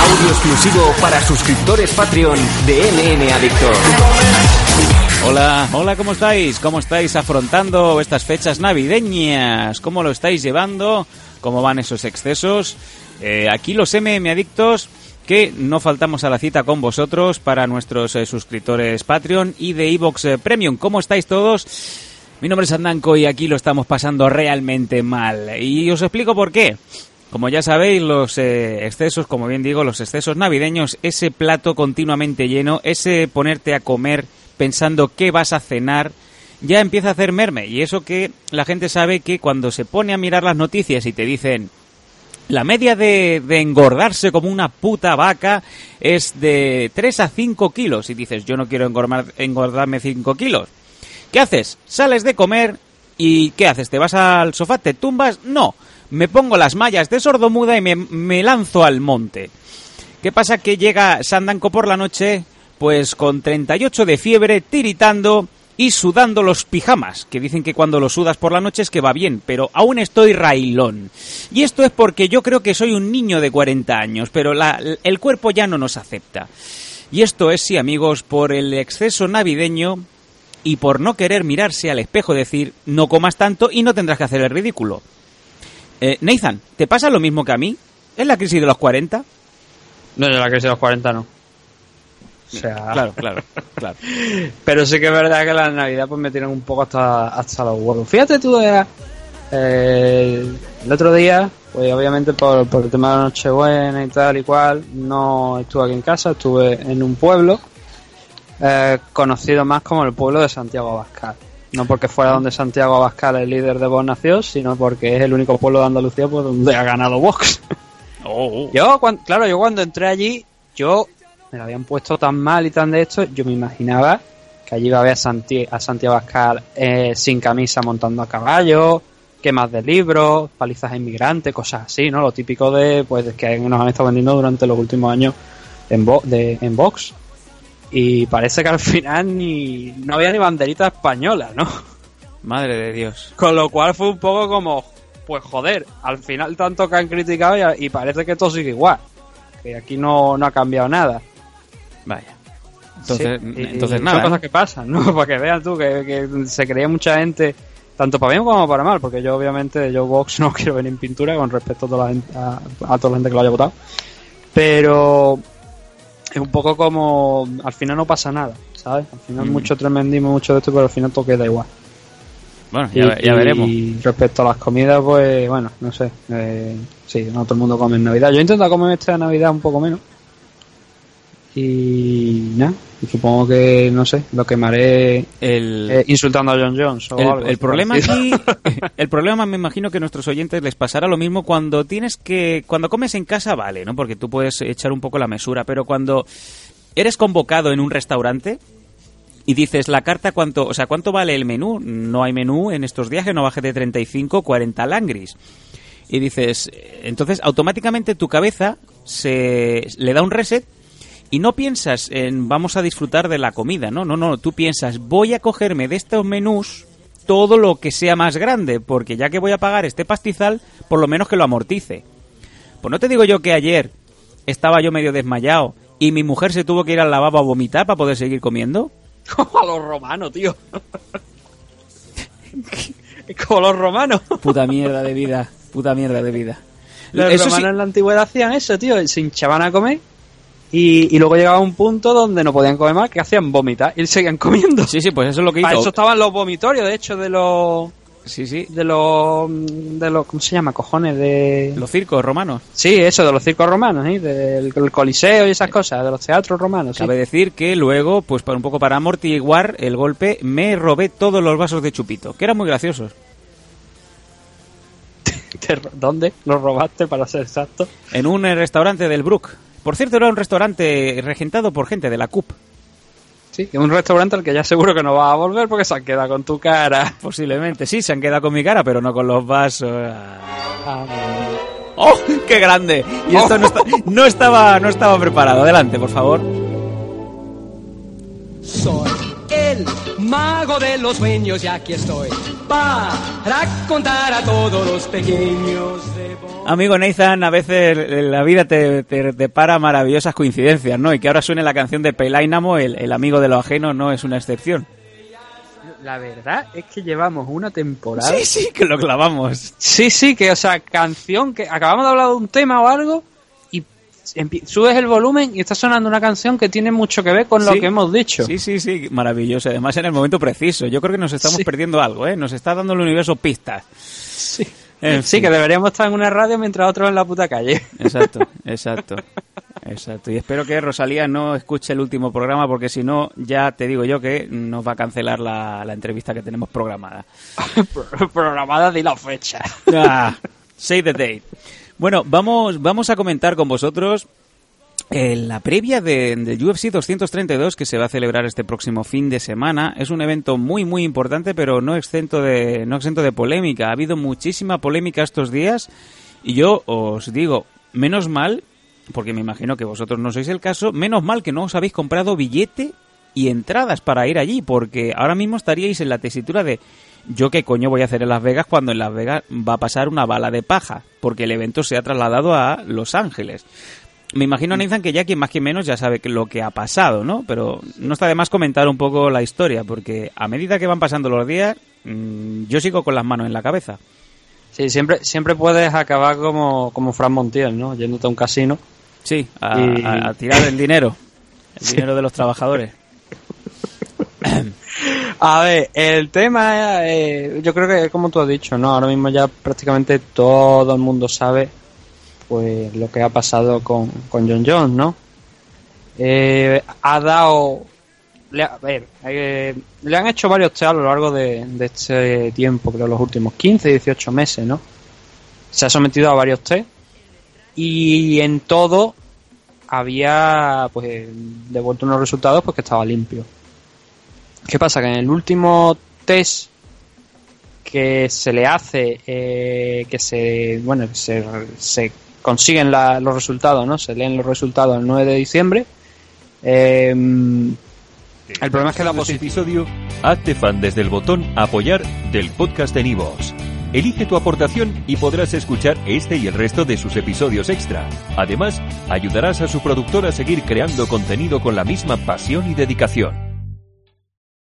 Audio exclusivo para suscriptores Patreon de NN Adicto. Hola, hola, ¿cómo estáis? ¿Cómo estáis afrontando estas fechas navideñas? ¿Cómo lo estáis llevando? ¿Cómo van esos excesos? Eh, aquí los MM Adictos que no faltamos a la cita con vosotros para nuestros eh, suscriptores Patreon y de Evox eh, Premium. ¿Cómo estáis todos? Mi nombre es Andanco y aquí lo estamos pasando realmente mal. Y os explico por qué. Como ya sabéis, los eh, excesos, como bien digo, los excesos navideños, ese plato continuamente lleno, ese ponerte a comer pensando qué vas a cenar, ya empieza a hacer merme. Y eso que la gente sabe que cuando se pone a mirar las noticias y te dicen la media de, engordarse como una puta vaca es de 3 a 5 kilos. Y dices, yo no quiero engordar, engordarme 5 kilos. ¿Qué haces? Sales de comer y ¿qué haces? ¿Te vas al sofá? ¿Te tumbas? No. Me pongo las mallas de sordomuda y me, lanzo al monte. ¿Qué pasa? Que llega Sandanco por la noche, pues con 38 de fiebre, tiritando y sudando los pijamas, que dicen que cuando lo sudas por la noche es que va bien, pero aún estoy railón. Y esto es porque yo creo que soy un niño de 40 años, pero la- el cuerpo ya no nos acepta. Y esto es, sí amigos, por el exceso navideño y por no querer mirarse al espejo decir, no comas tanto y no tendrás que hacer el ridículo. Eh, Nathan, ¿te pasa lo mismo que a mí? ¿Es la crisis de los 40? No, yo la crisis de los 40 no. O sea, Claro, claro, claro. pero sí que es verdad que la Navidad pues me tienen un poco hasta, hasta los huevos. Fíjate tú, eh, eh, el otro día, pues obviamente por, por el tema de la Nochebuena y tal y cual, no estuve aquí en casa, estuve en un pueblo eh, conocido más como el pueblo de Santiago Abascal. No porque fuera donde Santiago Abascal, el líder de Vox, nació, sino porque es el único pueblo de Andalucía pues, donde ha ganado Vox. Oh, Yo, cuan- claro, yo cuando entré allí, yo me lo habían puesto tan mal y tan de esto, yo me imaginaba que allí iba a ver a, Santi- a Santiago Abascal eh, sin camisa montando a caballo, quemas de libros, palizas a inmigrantes, cosas así, ¿no? Lo típico de, pues, que nos han estado vendiendo durante los últimos años en, Vo- de, en Vox. Y parece que al final ni no había ni banderita española, ¿no? madre de Dios. Con lo cual fue un poco como, pues joder, al final tanto que han criticado y, y parece que todo sigue igual. Que aquí no, no ha cambiado nada. Vaya. Entonces, Sí, entonces y nada. Son cosas ¿no? que pasan, ¿no? Para que vean tú que, que se creía mucha gente, tanto para bien como para mal, porque yo obviamente, yo Vox no quiero venir en pintura con respecto a toda la gente, a, a toda la gente que lo haya votado. Pero es un poco como, al final no pasa nada, ¿sabes? Al final Mm. mucho tremendismo, mucho de esto, pero al final todo queda igual. Bueno, ya, Y- ya veremos. Y respecto a las comidas, pues bueno, no sé. Eh, sí, no todo el mundo come en Navidad. Yo intento comer esta Navidad un poco menos. Y nada, supongo que, no sé, lo quemaré El, eh, insultando a John Jones. O el, algo el problema aquí, el problema me imagino que a nuestros oyentes les pasará lo mismo cuando tienes que, cuando comes en casa vale, ¿no? Porque tú puedes echar un poco la mesura, pero cuando eres convocado en un restaurante y dices la carta cuánto, o sea, cuánto vale el menú, no hay menú en estos días que no baje de 35, 40 langris. Y dices, entonces automáticamente tu cabeza se le da un reset y no piensas en vamos a disfrutar de la comida, no, no, no, tú piensas voy a cogerme de estos menús todo lo que sea más grande, porque ya que voy a pagar este pastizal, por lo menos que lo amortice. Pues no te digo yo que ayer estaba yo medio desmayado y mi mujer se tuvo que ir al lavabo a vomitar para poder seguir comiendo. Como a los romanos, tío. Como los romanos. Puta mierda de vida, puta mierda de vida. Los Eso sí, romanos en la antigüedad hacían eso, tío. Se hinchaban a comer y, y luego llegaba un punto donde no podían comer más, que hacían vomitar y seguían comiendo. sí, sí, pues eso es lo que Para hizo. eso estaban los vomitorios, de hecho, de los Sí, sí, de los de los ¿cómo se llama? cojones de los circos romanos. sí eso de los circos romanos ¿sí? del, del coliseo y esas cosas de los teatros romanos sí. Cabe decir que luego, pues para un poco para amortiguar el golpe, me robé todos los vasos de chupito, que eran muy graciosos. ¿dónde los robaste para ser exacto? En un eh, restaurante del Brook. Por cierto, era un restaurante regentado por gente de la CUP. sí un restaurante al que ya seguro que no vas a volver porque se han quedado con tu cara Posiblemente, sí, se han quedado con mi cara, pero no con los vasos. Ah, ¡Oh, qué grande! Y esto no, está- no estaba, no estaba preparado. Adelante, por favor. Soy el mago de los sueños, y aquí estoy para contar a todos los pequeños de Amigo Nathan, a veces la vida te, te, para maravillosas coincidencias, ¿no? Y que ahora suene la canción de Pelainamo, el, el amigo de lo ajeno, no es una excepción. La verdad es que llevamos una temporada. Sí, sí, que lo clavamos. Sí, sí, que, o sea, canción que acabamos de hablar de un tema o algo subes el volumen y está sonando una canción que tiene mucho que ver con lo que hemos dicho. Sí, sí, sí, maravilloso. Además, en el momento preciso. Yo creo que nos estamos perdiendo algo, ¿eh? Nos está dando el universo pistas. Sí. sí, que deberíamos estar en una radio mientras otros en la puta calle. Exacto, exacto. Exacto, y espero que Rosalía no escuche el último programa porque si no, ya te digo yo que nos va a cancelar la, entrevista que tenemos programada. programada de la fecha. Ah, say the date. Bueno, vamos, vamos a comentar con vosotros eh, la previa de, de, UFC 232 que se va a celebrar este próximo fin de semana. Es un evento muy muy importante, pero no exento de no exento de polémica. Ha habido muchísima polémica estos días y yo os digo, menos mal porque me imagino que vosotros no sois el caso, menos mal que no os habéis comprado billete y entradas para ir allí, porque ahora mismo estaríais en la tesitura de yo qué coño voy a hacer en Las Vegas cuando en Las Vegas va a pasar una bala de paja, porque el evento se ha trasladado a Los Ángeles. Me imagino, Nathan, que ya quien más que menos ya sabe lo que ha pasado, ¿no? Pero no está de más comentar un poco la historia, porque a medida que van pasando los días, mm, yo sigo con las manos en la cabeza. Sí, siempre, siempre puedes acabar como, como Fran Montiel, ¿no? Yéndote a un casino Sí, a, tirar el dinero, el dinero de los trabajadores. A ver, el tema, eh, yo creo que como tú has dicho, ¿no? Ahora mismo ya prácticamente todo el mundo sabe pues lo que ha pasado con, con John Jones, ¿no? Eh, ha dado... Le, a ver, eh, le han hecho varios test a lo largo de, de este tiempo, creo los últimos 15, 18 meses, ¿no? Se ha sometido a varios test y en todo había pues devuelto unos resultados pues que estaba limpio. ¿Qué pasa? Que en el último test que se le hace, eh, que se, bueno, se, se consiguen los resultados, ¿no? Se leen los resultados el 9 de diciembre. Eh, el problema es que la posición... episodio, hazte fan desde el botón apoyar del podcast de Nivos. Elige tu aportación y podrás escuchar este y el resto de sus episodios extra. Además, ayudarás a su productor a seguir creando contenido con la misma pasión y dedicación.